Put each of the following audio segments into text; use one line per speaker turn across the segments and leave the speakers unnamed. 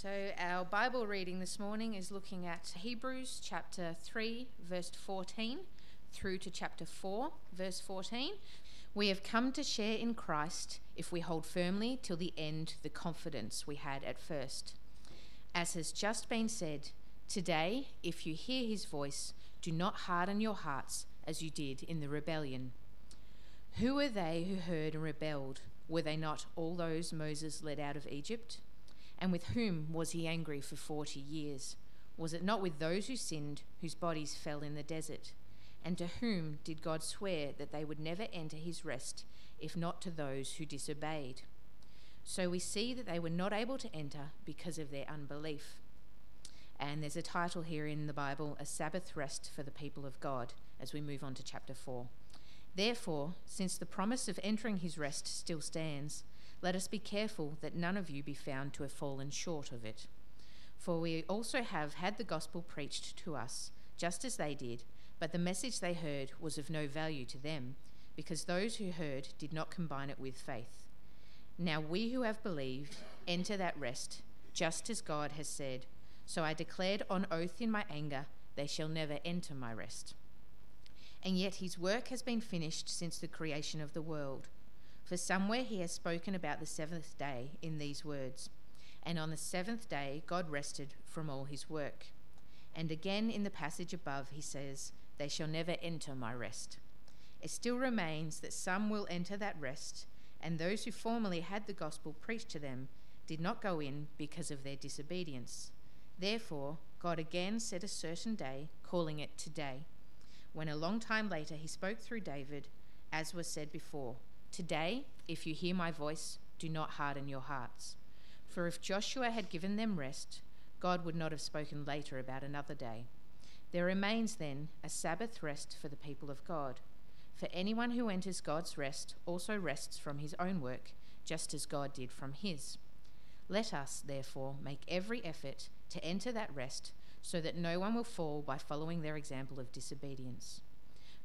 So, our Bible reading this morning is looking at Hebrews chapter 3, verse 14, through to chapter 4, verse 14. We have come to share in Christ if we hold firmly till the end the confidence we had at first. As has just been said, today, if you hear his voice, do not harden your hearts as you did in the rebellion. Who were they who heard and rebelled? Were they not all those Moses led out of Egypt? And with whom was he angry for forty years? Was it not with those who sinned, whose bodies fell in the desert? And to whom did God swear that they would never enter his rest, if not to those who disobeyed? So we see that they were not able to enter because of their unbelief. And there's a title here in the Bible, A Sabbath Rest for the People of God, as we move on to chapter 4. Therefore, since the promise of entering his rest still stands, let us be careful that none of you be found to have fallen short of it. For we also have had the gospel preached to us, just as they did, but the message they heard was of no value to them, because those who heard did not combine it with faith. Now we who have believed enter that rest, just as God has said, So I declared on oath in my anger, they shall never enter my rest. And yet his work has been finished since the creation of the world. For somewhere he has spoken about the seventh day in these words And on the seventh day God rested from all his work. And again in the passage above he says, They shall never enter my rest. It still remains that some will enter that rest, and those who formerly had the gospel preached to them did not go in because of their disobedience. Therefore, God again set a certain day, calling it today, when a long time later he spoke through David, as was said before. Today, if you hear my voice, do not harden your hearts. For if Joshua had given them rest, God would not have spoken later about another day. There remains then a Sabbath rest for the people of God. For anyone who enters God's rest also rests from his own work, just as God did from his. Let us, therefore, make every effort to enter that rest, so that no one will fall by following their example of disobedience.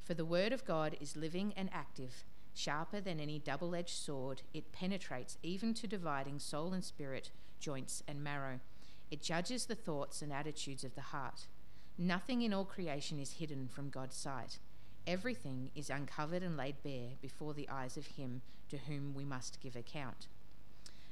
For the word of God is living and active Sharper than any double edged sword, it penetrates even to dividing soul and spirit, joints and marrow. It judges the thoughts and attitudes of the heart. Nothing in all creation is hidden from God's sight. Everything is uncovered and laid bare before the eyes of Him to whom we must give account.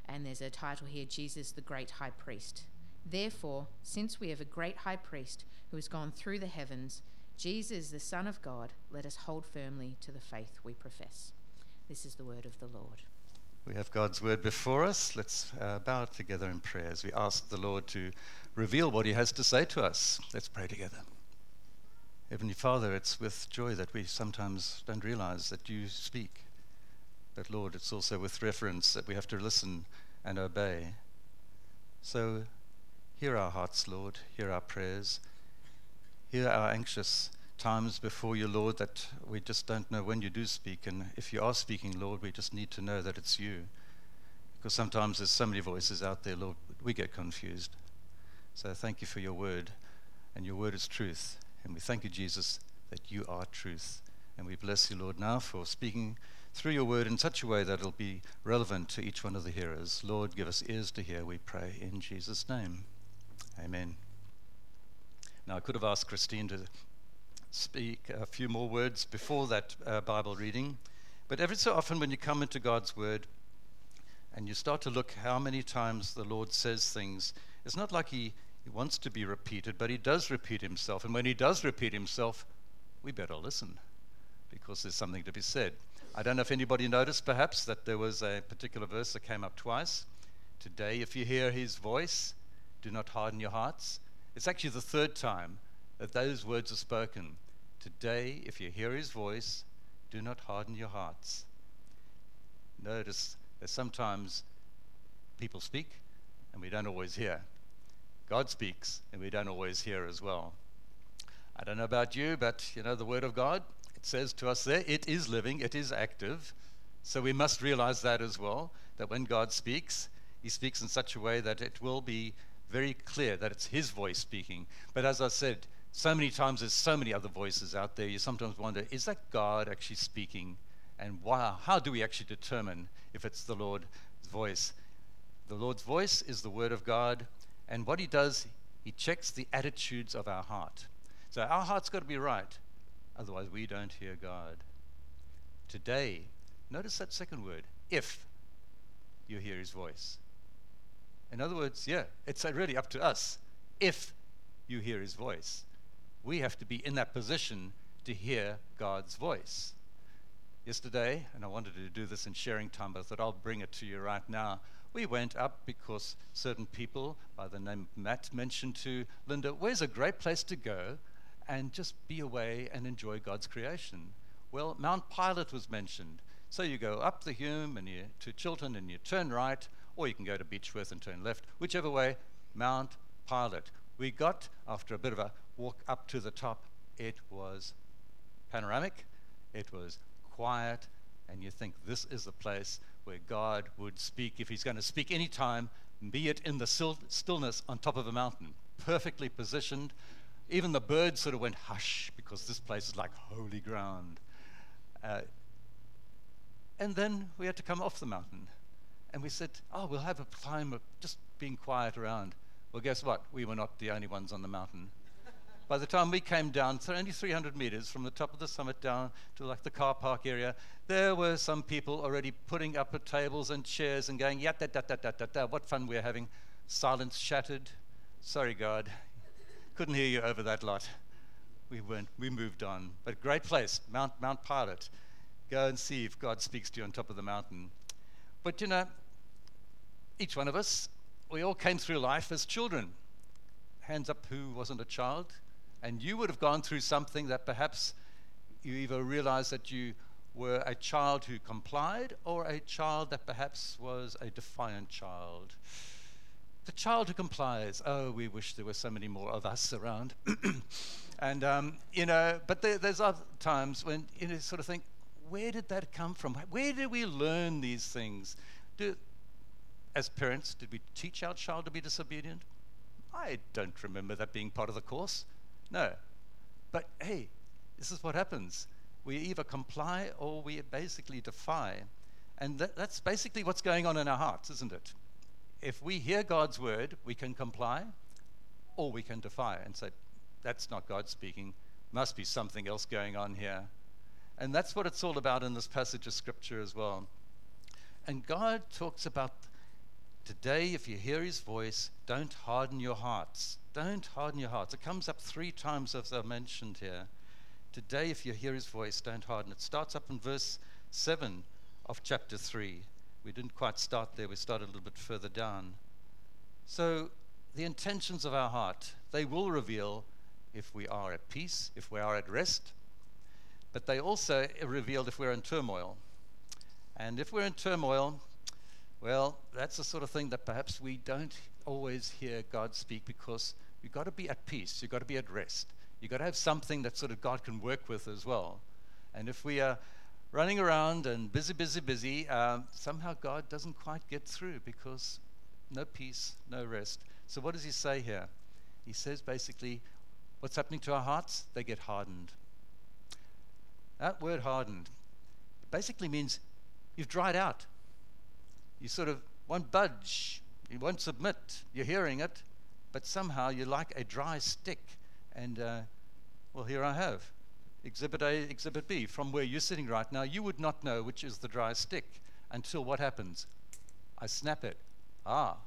And there's a title here Jesus, the great high priest. Therefore, since we have a great high priest who has gone through the heavens, Jesus, the Son of God, let us hold firmly to the faith we profess. This is the word of the Lord.
We have God's word before us. Let's uh, bow together in prayer as we ask the Lord to reveal what he has to say to us. Let's pray together. Heavenly Father, it's with joy that we sometimes don't realize that you speak. But Lord, it's also with reverence that we have to listen and obey. So hear our hearts, Lord, hear our prayers. Hear are anxious times before you, Lord, that we just don't know when you do speak. And if you are speaking, Lord, we just need to know that it's you. Because sometimes there's so many voices out there, Lord, we get confused. So thank you for your word. And your word is truth. And we thank you, Jesus, that you are truth. And we bless you, Lord, now for speaking through your word in such a way that it'll be relevant to each one of the hearers. Lord, give us ears to hear, we pray, in Jesus' name. Amen. Now, I could have asked Christine to speak a few more words before that uh, Bible reading, but every so often when you come into God's Word and you start to look how many times the Lord says things, it's not like He, he wants to be repeated, but He does repeat Himself. And when He does repeat Himself, we better listen because there's something to be said. I don't know if anybody noticed perhaps that there was a particular verse that came up twice. Today, if you hear His voice, do not harden your hearts it's actually the third time that those words are spoken. Today, if you hear his voice, do not harden your hearts. Notice that sometimes people speak and we don't always hear. God speaks and we don't always hear as well. I don't know about you, but you know, the Word of God, it says to us there, it is living, it is active. So we must realize that as well, that when God speaks, He speaks in such a way that it will be very clear that it's his voice speaking. But as I said, so many times there's so many other voices out there, you sometimes wonder, is that God actually speaking? And wow, how do we actually determine if it's the Lord's voice? The Lord's voice is the word of God, And what he does, he checks the attitudes of our heart. So our heart's got to be right, otherwise, we don't hear God. Today, notice that second word if you hear his voice. In other words, yeah, it's really up to us if you hear his voice. We have to be in that position to hear God's voice. Yesterday, and I wanted to do this in sharing time, but I thought I'll bring it to you right now. We went up because certain people by the name Matt mentioned to Linda, Where's a great place to go and just be away and enjoy God's creation? Well, Mount Pilot was mentioned. So you go up the Hume and you to Chiltern and you turn right, or you can go to Beechworth and turn left, whichever way, Mount Pilot. We got, after a bit of a walk up to the top, it was panoramic, it was quiet, and you think this is the place where God would speak if He's going to speak any time, be it in the stillness on top of a mountain, perfectly positioned. Even the birds sort of went hush because this place is like holy ground. Uh, and then we had to come off the mountain. And we said, oh, we'll have a time of just being quiet around. Well, guess what? We were not the only ones on the mountain. By the time we came down, so only 300 meters from the top of the summit down to like the car park area, there were some people already putting up at tables and chairs and going, yeah, da, da, da, da, da, da. What fun we're having. Silence shattered. Sorry, God. Couldn't hear you over that lot. We went, we moved on. But great place, Mount, Mount Pilot. Go and see if God speaks to you on top of the mountain. But you know, each one of us, we all came through life as children. Hands up who wasn't a child. And you would have gone through something that perhaps you either realized that you were a child who complied or a child that perhaps was a defiant child. The child who complies, oh, we wish there were so many more of us around. and, um, you know, but there, there's other times when you know, sort of think, where did that come from? Where did we learn these things? Do, as parents, did we teach our child to be disobedient? I don't remember that being part of the course. No. But hey, this is what happens. We either comply or we basically defy. And that, that's basically what's going on in our hearts, isn't it? If we hear God's word, we can comply or we can defy and say, that's not God speaking. Must be something else going on here. And that's what it's all about in this passage of scripture as well. And God talks about today, if you hear his voice, don't harden your hearts. Don't harden your hearts. It comes up three times as I mentioned here. Today, if you hear his voice, don't harden. It starts up in verse 7 of chapter 3. We didn't quite start there, we started a little bit further down. So, the intentions of our heart, they will reveal if we are at peace, if we are at rest, but they also revealed if we're in turmoil. And if we're in turmoil, well, that's the sort of thing that perhaps we don't always hear God speak because you've got to be at peace, you've got to be at rest. You've got to have something that sort of God can work with as well. And if we are running around and busy, busy, busy, um, somehow God doesn't quite get through because no peace, no rest. So, what does he say here? He says basically, what's happening to our hearts? They get hardened. That word hardened basically means you've dried out. You sort of won't budge, you won't submit. You're hearing it, but somehow you're like a dry stick. And, uh, well, here I have Exhibit A, Exhibit B. From where you're sitting right now, you would not know which is the dry stick until what happens? I snap it. Ah,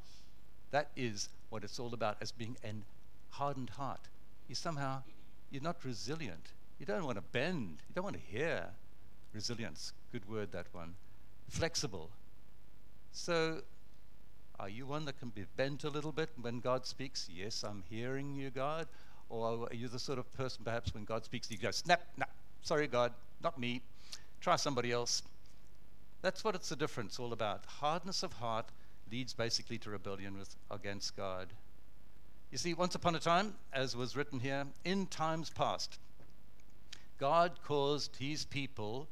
that is what it's all about as being an hardened heart. You somehow, you're not resilient. You don't want to bend. You don't want to hear. Resilience, good word, that one. Flexible. So, are you one that can be bent a little bit when God speaks? Yes, I'm hearing you, God. Or are you the sort of person, perhaps, when God speaks, you go, snap, no, sorry, God, not me. Try somebody else. That's what it's the difference all about. Hardness of heart leads basically to rebellion with, against God. You see, once upon a time, as was written here, in times past, God caused his people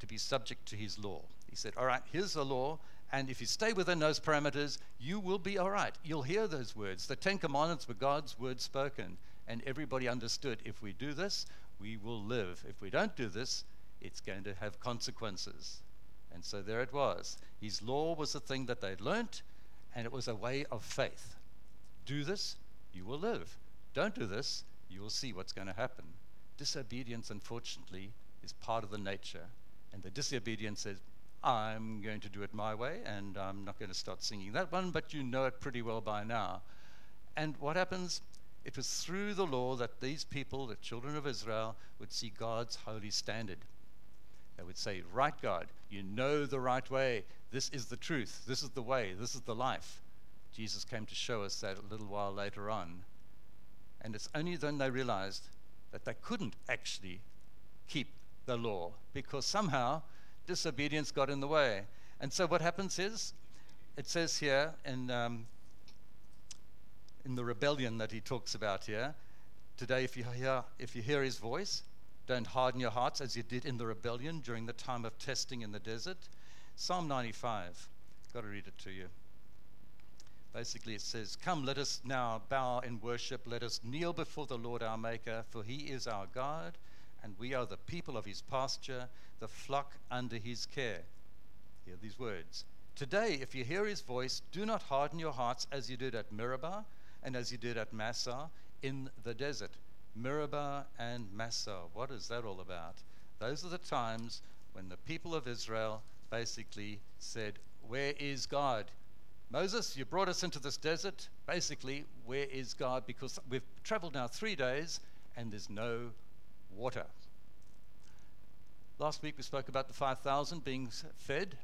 to be subject to his law. He said, All right, here's the law, and if you stay within those parameters, you will be all right. You'll hear those words. The Ten Commandments were God's words spoken, and everybody understood if we do this, we will live. If we don't do this, it's going to have consequences. And so there it was. His law was the thing that they'd learnt, and it was a way of faith. Do this, you will live. Don't do this, you will see what's going to happen. Disobedience, unfortunately, is part of the nature. And the disobedience says, I'm going to do it my way, and I'm not going to start singing that one, but you know it pretty well by now. And what happens? It was through the law that these people, the children of Israel, would see God's holy standard. They would say, Right, God, you know the right way. This is the truth. This is the way. This is the life. Jesus came to show us that a little while later on. And it's only then they realized that they couldn't actually keep the law because somehow disobedience got in the way. And so what happens is, it says here in, um, in the rebellion that he talks about here, today if you, hear, if you hear his voice, don't harden your hearts as you did in the rebellion during the time of testing in the desert. Psalm 95, got to read it to you. Basically, it says, Come, let us now bow in worship. Let us kneel before the Lord our Maker, for he is our God and we are the people of his pasture, the flock under his care. Hear these words. Today, if you hear his voice, do not harden your hearts as you did at Meribah and as you did at Massah in the desert. Meribah and Massah. What is that all about? Those are the times when the people of Israel basically said, Where is God? Moses, you brought us into this desert. Basically, where is God? Because we've traveled now three days and there's no water. Last week we spoke about the 5,000 being fed.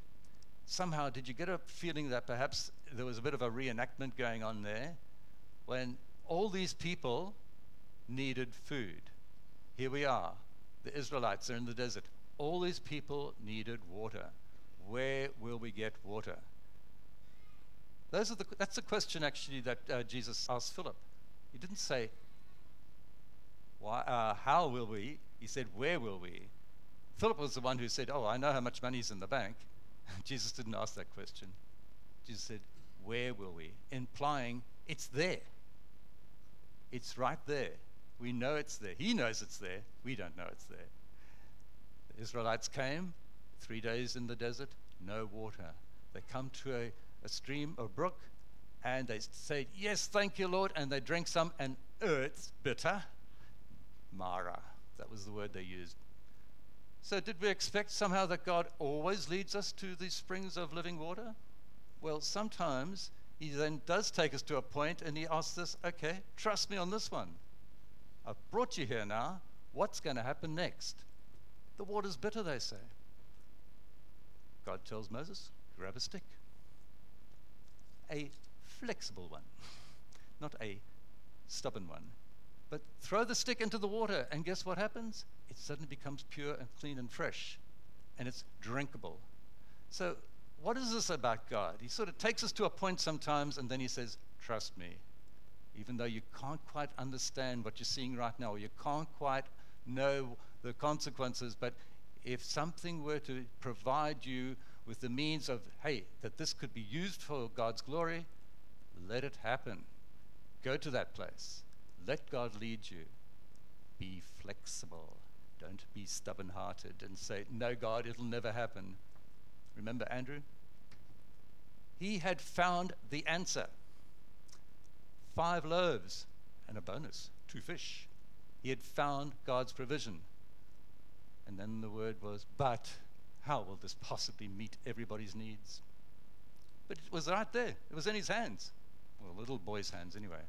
Somehow, did you get a feeling that perhaps there was a bit of a reenactment going on there when all these people needed food? Here we are. The Israelites are in the desert. All these people needed water. Where will we get water? The, that's the question actually that uh, Jesus asked Philip. He didn't say, why, uh, how will we? He said, Where will we? Philip was the one who said, Oh, I know how much money's in the bank. Jesus didn't ask that question. Jesus said, Where will we? Implying it's there. It's right there. We know it's there. He knows it's there. We don't know it's there. The Israelites came, three days in the desert, no water. They come to a, a stream a brook and they say, Yes, thank you, Lord. And they drink some, and oh, it's bitter. Marah. That was the word they used. So, did we expect somehow that God always leads us to these springs of living water? Well, sometimes He then does take us to a point and He asks us, okay, trust me on this one. I've brought you here now. What's going to happen next? The water's bitter, they say. God tells Moses, grab a stick. A flexible one, not a stubborn one. But throw the stick into the water, and guess what happens? It suddenly becomes pure and clean and fresh, and it's drinkable. So, what is this about God? He sort of takes us to a point sometimes, and then he says, Trust me. Even though you can't quite understand what you're seeing right now, or you can't quite know the consequences, but if something were to provide you with the means of, hey, that this could be used for God's glory, let it happen. Go to that place. Let God lead you. Be flexible. Don't be stubborn hearted and say, No, God, it'll never happen. Remember Andrew? He had found the answer five loaves and a bonus, two fish. He had found God's provision. And then the word was, But how will this possibly meet everybody's needs? But it was right there, it was in his hands. Well, little boy's hands, anyway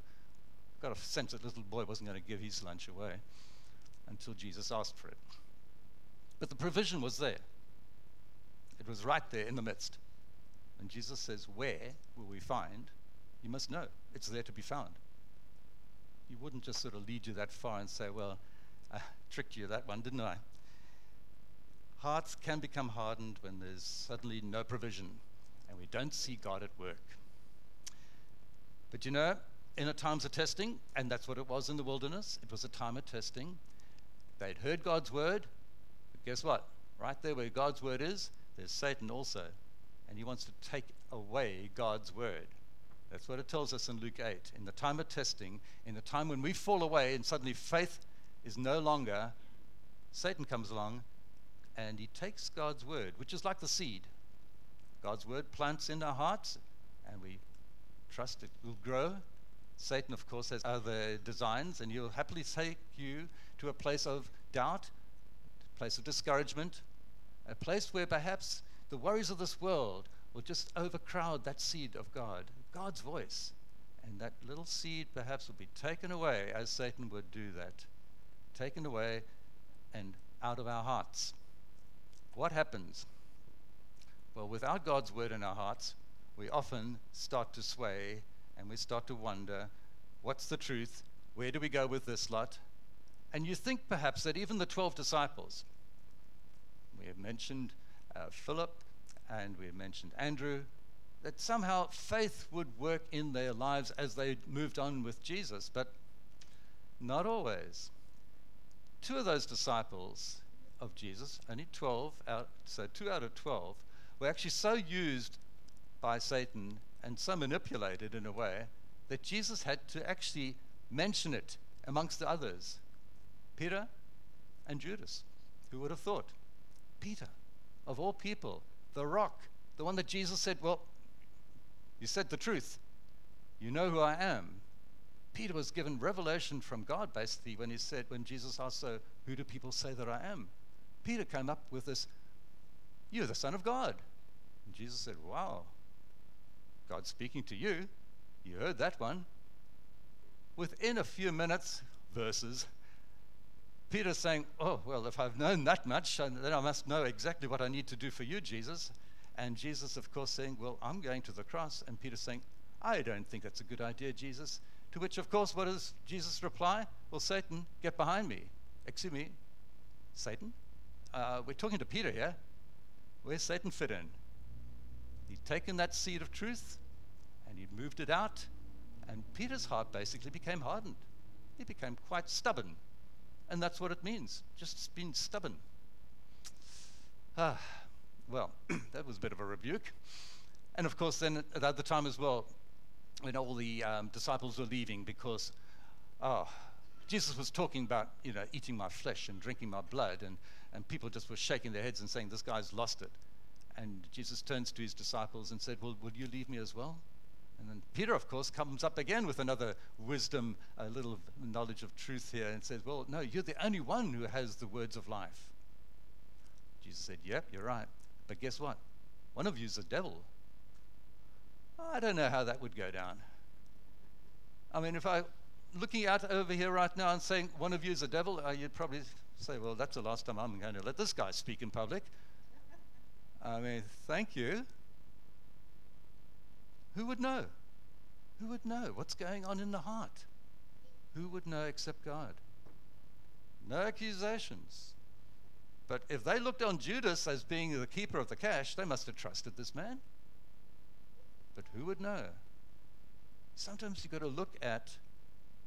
got a sense that little boy wasn't going to give his lunch away until Jesus asked for it. But the provision was there. It was right there in the midst. And Jesus says, Where will we find? You must know it's there to be found. He wouldn't just sort of lead you that far and say, Well, I tricked you that one, didn't I? Hearts can become hardened when there's suddenly no provision and we don't see God at work. But you know, in a times of testing, and that's what it was in the wilderness. It was a time of testing. They'd heard God's word, but guess what? Right there where God's word is, there's Satan also. And he wants to take away God's word. That's what it tells us in Luke 8. In the time of testing, in the time when we fall away and suddenly faith is no longer, Satan comes along and he takes God's word, which is like the seed. God's word plants in our hearts and we trust it will grow Satan, of course, has other designs, and he'll happily take you to a place of doubt, a place of discouragement, a place where perhaps the worries of this world will just overcrowd that seed of God, God's voice. And that little seed perhaps will be taken away, as Satan would do that, taken away and out of our hearts. What happens? Well, without God's word in our hearts, we often start to sway and we start to wonder what's the truth? Where do we go with this lot? And you think perhaps that even the 12 disciples, we have mentioned uh, Philip and we have mentioned Andrew, that somehow faith would work in their lives as they moved on with Jesus, but not always. Two of those disciples of Jesus, only 12 out, so two out of 12, were actually so used by Satan and so manipulated in a way that Jesus had to actually mention it amongst the others Peter and Judas. Who would have thought? Peter, of all people, the rock, the one that Jesus said, Well, you said the truth. You know who I am. Peter was given revelation from God basically when he said, when Jesus asked, So who do people say that I am? Peter came up with this, You're the Son of God. And Jesus said, Wow, God's speaking to you. You heard that one. Within a few minutes, verses, Peter's saying, Oh, well, if I've known that much, then I must know exactly what I need to do for you, Jesus. And Jesus, of course, saying, Well, I'm going to the cross. And Peter saying, I don't think that's a good idea, Jesus. To which, of course, what does Jesus reply? Well, Satan, get behind me. Excuse me, Satan? Uh, we're talking to Peter here. Where's Satan fit in? He'd taken that seed of truth and he'd moved it out, and Peter's heart basically became hardened. He became quite stubborn. And that's what it means just being stubborn. Ah, well, that was a bit of a rebuke. And of course, then at the other time as well, when all the um, disciples were leaving because, oh, Jesus was talking about, you know, eating my flesh and drinking my blood, and, and people just were shaking their heads and saying, this guy's lost it. And Jesus turns to his disciples and said, Well, will you leave me as well? And then Peter, of course, comes up again with another wisdom, a little knowledge of truth here, and says, Well, no, you're the only one who has the words of life. Jesus said, Yep, you're right. But guess what? One of you's a devil. I don't know how that would go down. I mean, if I looking out over here right now and saying one of you is a devil, uh, you'd probably say, "Well, that's the last time I'm going to let this guy speak in public." I mean, thank you. Who would know? Who would know what's going on in the heart? Who would know except God? No accusations. But if they looked on Judas as being the keeper of the cash, they must have trusted this man. But who would know? Sometimes you've got to look at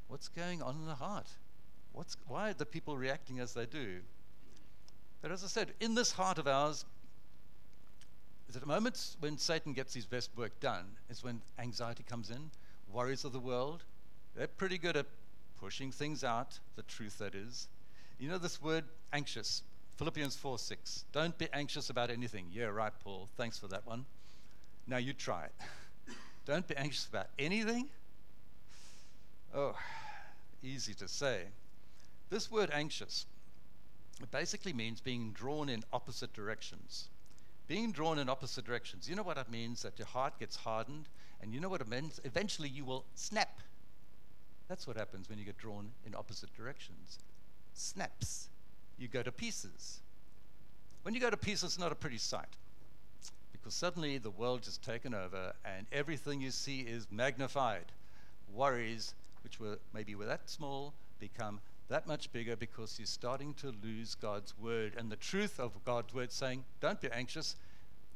what's going on in the heart. What's, why are the people reacting as they do? But as I said, in this heart of ours, is at the moments when Satan gets his best work done, is when anxiety comes in, worries of the world. They're pretty good at pushing things out, the truth that is. You know this word anxious, Philippians 4 6. Don't be anxious about anything. Yeah, right, Paul. Thanks for that one. Now you try it. Don't be anxious about anything. Oh, easy to say. This word anxious, it basically means being drawn in opposite directions being drawn in opposite directions. You know what it means? That your heart gets hardened, and you know what it means? Eventually you will snap. That's what happens when you get drawn in opposite directions. Snaps. You go to pieces. When you go to pieces, it's not a pretty sight. Because suddenly the world is taken over and everything you see is magnified. Worries, which were maybe were that small, become that much bigger because you're starting to lose God's word and the truth of God's word saying, Don't be anxious.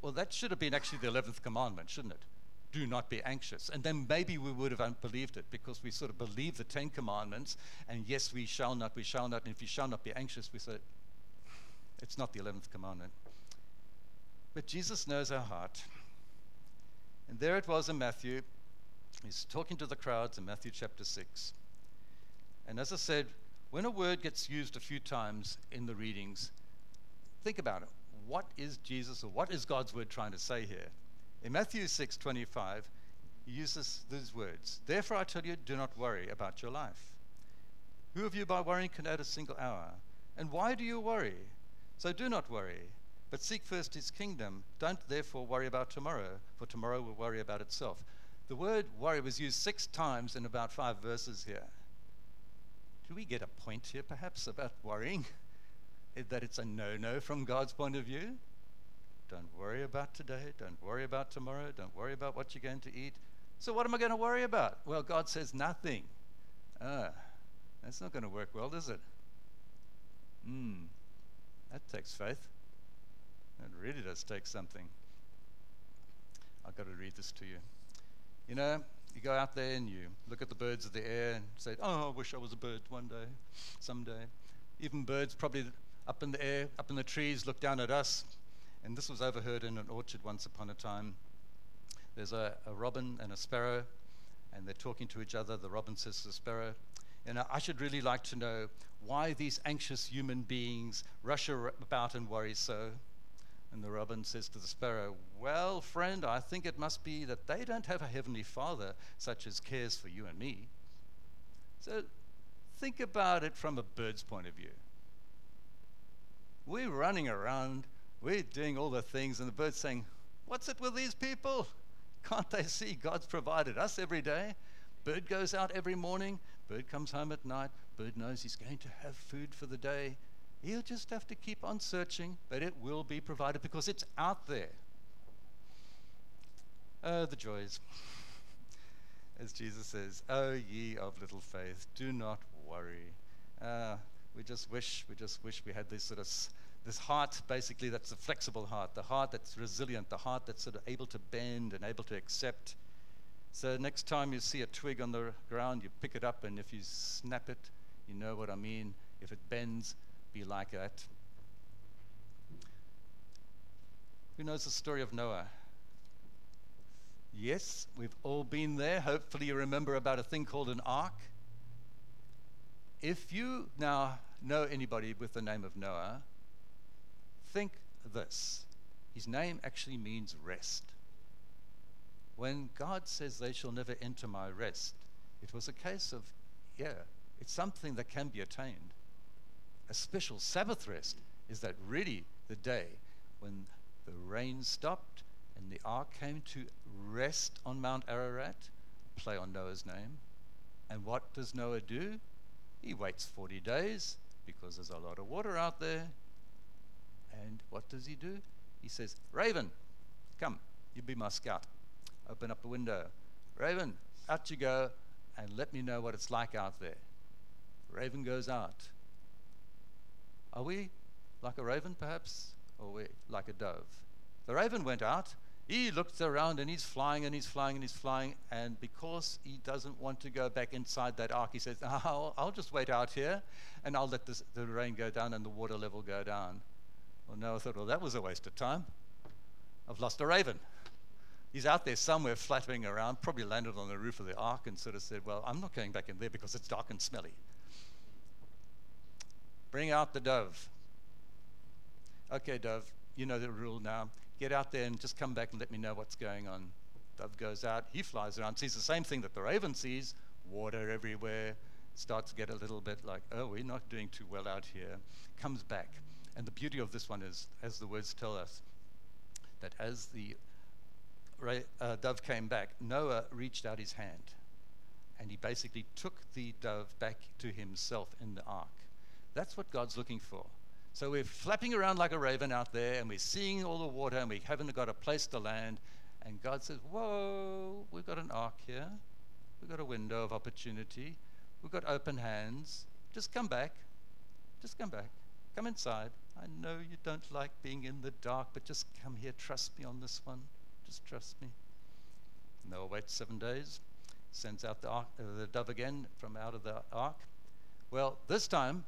Well, that should have been actually the 11th commandment, shouldn't it? Do not be anxious. And then maybe we would have unbelieved it because we sort of believe the 10 commandments and yes, we shall not, we shall not. And if you shall not be anxious, we say, It's not the 11th commandment. But Jesus knows our heart. And there it was in Matthew. He's talking to the crowds in Matthew chapter 6. And as I said, when a word gets used a few times in the readings, think about it. What is Jesus or what is God's word trying to say here? In Matthew 6:25, he uses these words Therefore I tell you, do not worry about your life. Who of you by worrying can add a single hour? And why do you worry? So do not worry, but seek first his kingdom. Don't therefore worry about tomorrow, for tomorrow will worry about itself. The word worry was used six times in about five verses here. Do we get a point here, perhaps, about worrying? That it's a no no from God's point of view? Don't worry about today. Don't worry about tomorrow. Don't worry about what you're going to eat. So, what am I going to worry about? Well, God says nothing. Ah, that's not going to work well, does it? Hmm, that takes faith. That really does take something. I've got to read this to you. You know, you go out there and you look at the birds of the air and say, Oh, I wish I was a bird one day, someday. Even birds, probably up in the air, up in the trees, look down at us. And this was overheard in an orchard once upon a time. There's a, a robin and a sparrow, and they're talking to each other. The robin says to the sparrow, you know, I should really like to know why these anxious human beings rush about and worry so. And the robin says to the sparrow, Well, friend, I think it must be that they don't have a heavenly father such as cares for you and me. So think about it from a bird's point of view. We're running around, we're doing all the things, and the bird's saying, What's it with these people? Can't they see God's provided us every day? Bird goes out every morning, bird comes home at night, bird knows he's going to have food for the day. He'll just have to keep on searching, but it will be provided because it's out there. Oh, the joys. As Jesus says, Oh, ye of little faith, do not worry. Uh, we just wish, we just wish we had this sort of this heart, basically, that's a flexible heart, the heart that's resilient, the heart that's sort of able to bend and able to accept. So next time you see a twig on the ground, you pick it up, and if you snap it, you know what I mean. If it bends, be like that. Who knows the story of Noah? Yes, we've all been there. Hopefully, you remember about a thing called an ark. If you now know anybody with the name of Noah, think this his name actually means rest. When God says they shall never enter my rest, it was a case of, yeah, it's something that can be attained a special Sabbath rest is that really the day when the rain stopped and the ark came to rest on Mount Ararat, play on Noah's name. And what does Noah do? He waits 40 days because there's a lot of water out there. And what does he do? He says, Raven, come, you be my scout. Open up the window. Raven, out you go, and let me know what it's like out there. Raven goes out. Are we like a raven, perhaps? Or are we like a dove? The raven went out. He looked around and he's flying and he's flying and he's flying. And because he doesn't want to go back inside that ark, he says, oh, I'll just wait out here and I'll let this, the rain go down and the water level go down. Well, Noah thought, well, that was a waste of time. I've lost a raven. He's out there somewhere fluttering around, probably landed on the roof of the ark and sort of said, Well, I'm not going back in there because it's dark and smelly. Bring out the dove. Okay, dove, you know the rule now. Get out there and just come back and let me know what's going on. Dove goes out, he flies around, sees the same thing that the raven sees water everywhere. Starts to get a little bit like, oh, we're not doing too well out here. Comes back. And the beauty of this one is, as the words tell us, that as the uh, dove came back, Noah reached out his hand and he basically took the dove back to himself in the ark. That's what God's looking for. So we're flapping around like a raven out there and we're seeing all the water and we haven't got a place to land. And God says, Whoa, we've got an ark here. We've got a window of opportunity. We've got open hands. Just come back. Just come back. Come inside. I know you don't like being in the dark, but just come here. Trust me on this one. Just trust me. Noah waits seven days, sends out the, ark, uh, the dove again from out of the ark. Well, this time,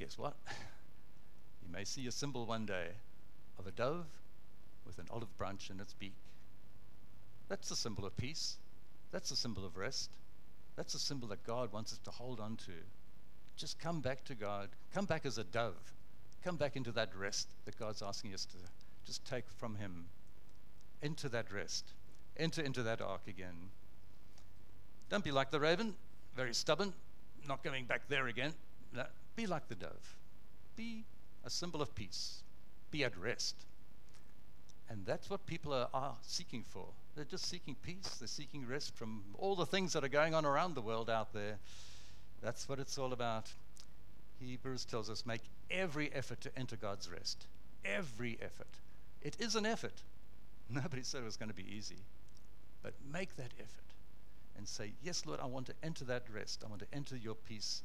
guess what? You may see a symbol one day of a dove with an olive branch in its beak. That's a symbol of peace. That's a symbol of rest. That's a symbol that God wants us to hold on to. Just come back to God. Come back as a dove. Come back into that rest that God's asking us to just take from Him. Into that rest. enter into that ark again. Don't be like the raven, very stubborn, not going back there again. Be like the dove. Be a symbol of peace. Be at rest. And that's what people are, are, seeking for. They're just seeking peace. They're seeking rest from all the things that are going on around the world out there. That's what it's all about. Hebrews tells us make every effort to enter God's rest. Every effort. It is an effort. Nobody said it was going to be easy. But make that effort and say, Yes, Lord, I want to enter that rest. I want to enter your peace.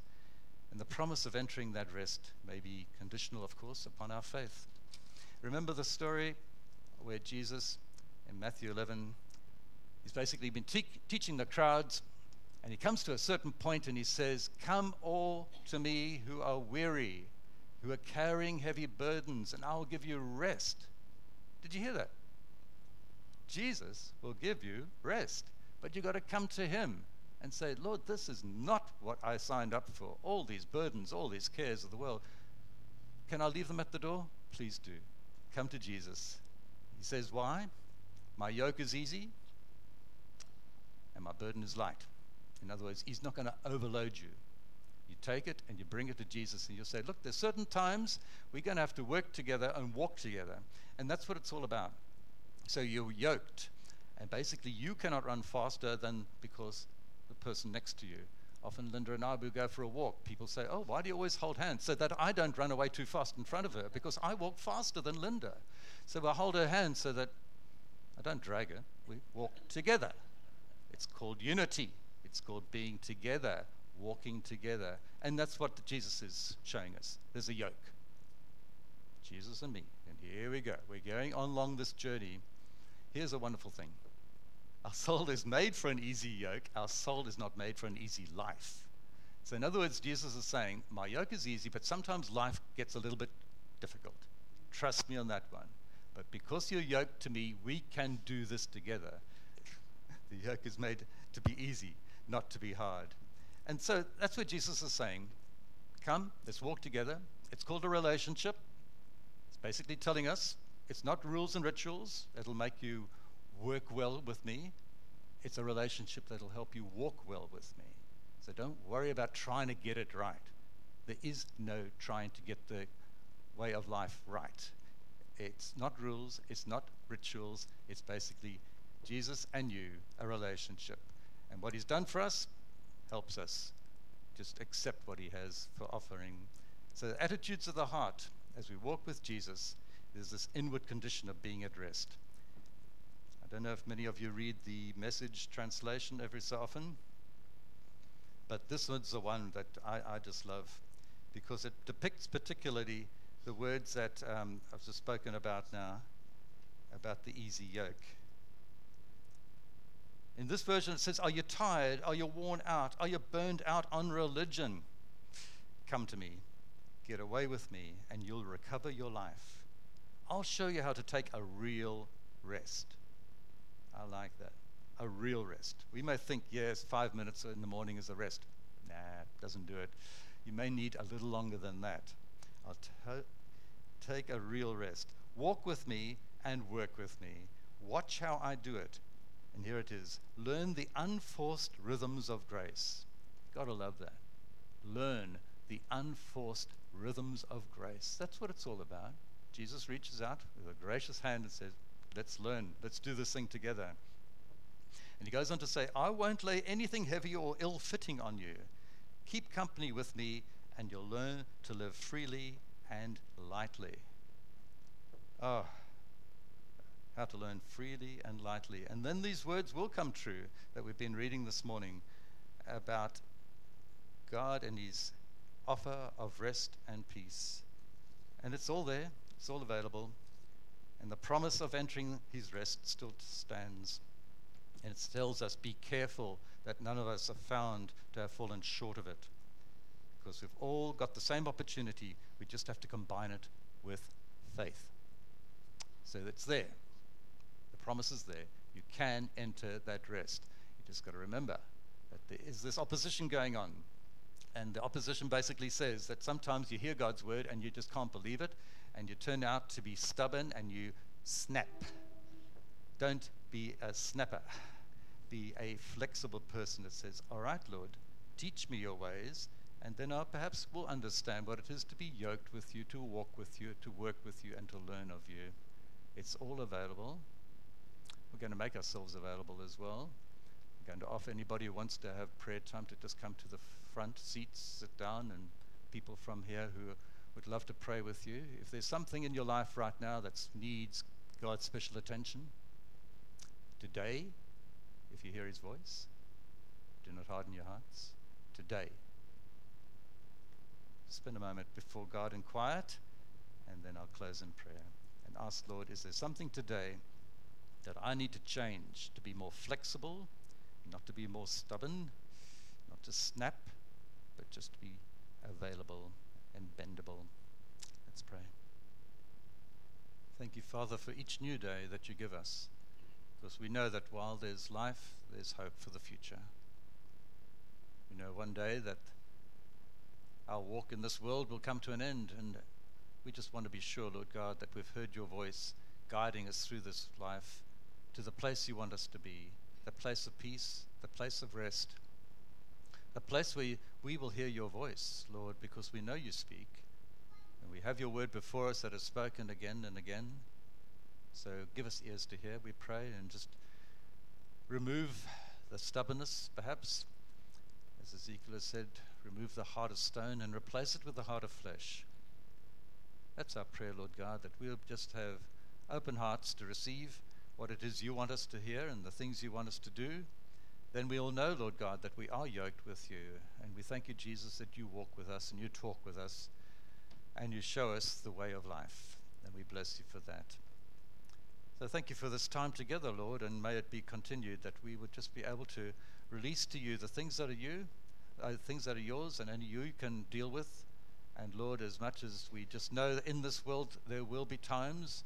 And the promise of entering that rest may be conditional, of course, upon our faith. Remember the story where Jesus, in Matthew 11, he's basically been te- teaching the crowds, and he comes to a certain point and he says, Come all to me who are weary, who are carrying heavy burdens, and I'll give you rest. Did you hear that? Jesus will give you rest, but you've got to come to him and say, Lord, this is not what I signed up for. All these burdens, all these cares of the world. Can I leave them at the door? Please do. Come to Jesus he says, Why? My yoke is easy and my burden is light. In other words, He's not going to overload you. You take it and you bring it to Jesus and you'll say, Look, there's certain times we're going to have to work together and walk together. And that's what it's all about. So you're yoked. And basically, you cannot run faster than because the person next to you. Often Linda and I will go for a walk. People say, Oh, why do you always hold hands? So that I don't run away too fast in front of her because I walk faster than Linda. So I hold her hand so that I don't drag her. We walk together. It's called unity. It's called being together, walking together. And that's what Jesus is showing us. There's a yoke. Jesus and me. And here we go. We're going on along this journey. Here's a wonderful thing our soul is made for an easy yoke, our soul is not made for an easy life. So, in other words, Jesus is saying, My yoke is easy, but sometimes life gets a little bit difficult. Trust me on that one. But because you're yoked to me, we can do this together. the yoke is made to be easy, not to be hard. And so that's what Jesus is saying. Come, let's walk together. It's called a relationship. It's basically telling us it's not rules and rituals that'll make you work well with me. It's a relationship that'll help you walk well with me. So don't worry about trying to get it right. There is no trying to get the way of life right. It's not rules, it's not rituals, it's basically Jesus and you, a relationship. And what he's done for us helps us just accept what he has for offering. So, the attitudes of the heart, as we walk with Jesus, there's this inward condition of being at rest. I don't know if many of you read the message translation every so often, but this one's the one that I, I just love because it depicts particularly the words that um, I've just spoken about now about the easy yoke. In this version, it says, Are you tired? Are you worn out? Are you burned out on religion? Come to me, get away with me, and you'll recover your life. I'll show you how to take a real rest. I like that. A real rest. We may think, yes, five minutes in the morning is a rest. Nah, doesn't do it. You may need a little longer than that. I'll t- take a real rest. Walk with me and work with me. Watch how I do it. And here it is learn the unforced rhythms of grace. Gotta love that. Learn the unforced rhythms of grace. That's what it's all about. Jesus reaches out with a gracious hand and says, Let's learn. Let's do this thing together. And he goes on to say, I won't lay anything heavy or ill fitting on you. Keep company with me, and you'll learn to live freely and lightly. Oh, how to learn freely and lightly. And then these words will come true that we've been reading this morning about God and His offer of rest and peace. And it's all there, it's all available. And the promise of entering His rest still stands. And it tells us be careful that none of us are found to have fallen short of it because we've all got the same opportunity. We just have to combine it with faith. So it's there. The promise is there. You can enter that rest. You just got to remember that there is this opposition going on. And the opposition basically says that sometimes you hear God's word and you just can't believe it, and you turn out to be stubborn and you snap. Don't be a snapper, be a flexible person that says, All right, Lord, teach me your ways, and then I perhaps will understand what it is to be yoked with you, to walk with you, to work with you, and to learn of you. It's all available. We're going to make ourselves available as well. We're going to offer anybody who wants to have prayer time to just come to the front seats, sit down, and people from here who would love to pray with you. If there's something in your life right now that needs God's special attention, today, if you hear his voice, do not harden your hearts. Today, spend a moment before God in quiet, and then I'll close in prayer and ask, Lord, is there something today that I need to change to be more flexible, not to be more stubborn, not to snap, but just to be available and bendable? Let's pray. Thank you, Father, for each new day that you give us, because we know that while there's life, there's hope for the future. We know one day that our walk in this world will come to an end, and we just want to be sure, Lord God, that we've heard your voice guiding us through this life to the place you want us to be the place of peace, the place of rest, a place where we will hear your voice, Lord, because we know you speak. And we have your word before us that is spoken again and again. So give us ears to hear, we pray, and just remove the stubbornness, perhaps. As Ezekiel has said, remove the heart of stone and replace it with the heart of flesh. That's our prayer, Lord God, that we'll just have open hearts to receive what it is you want us to hear and the things you want us to do, then we all know, Lord God, that we are yoked with you. And we thank you, Jesus, that you walk with us and you talk with us and you show us the way of life. And we bless you for that. So thank you for this time together, Lord, and may it be continued that we would just be able to release to you the things that are you, uh, things that are yours, and only you can deal with. And Lord, as much as we just know that in this world there will be times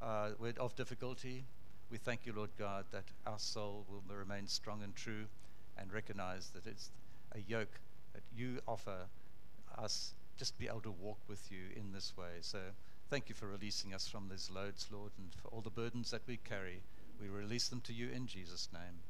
uh, of difficulty, we thank you, Lord God, that our soul will remain strong and true and recognize that it's a yoke that you offer us just to be able to walk with you in this way. So thank you for releasing us from these loads, Lord, and for all the burdens that we carry. We release them to you in Jesus' name.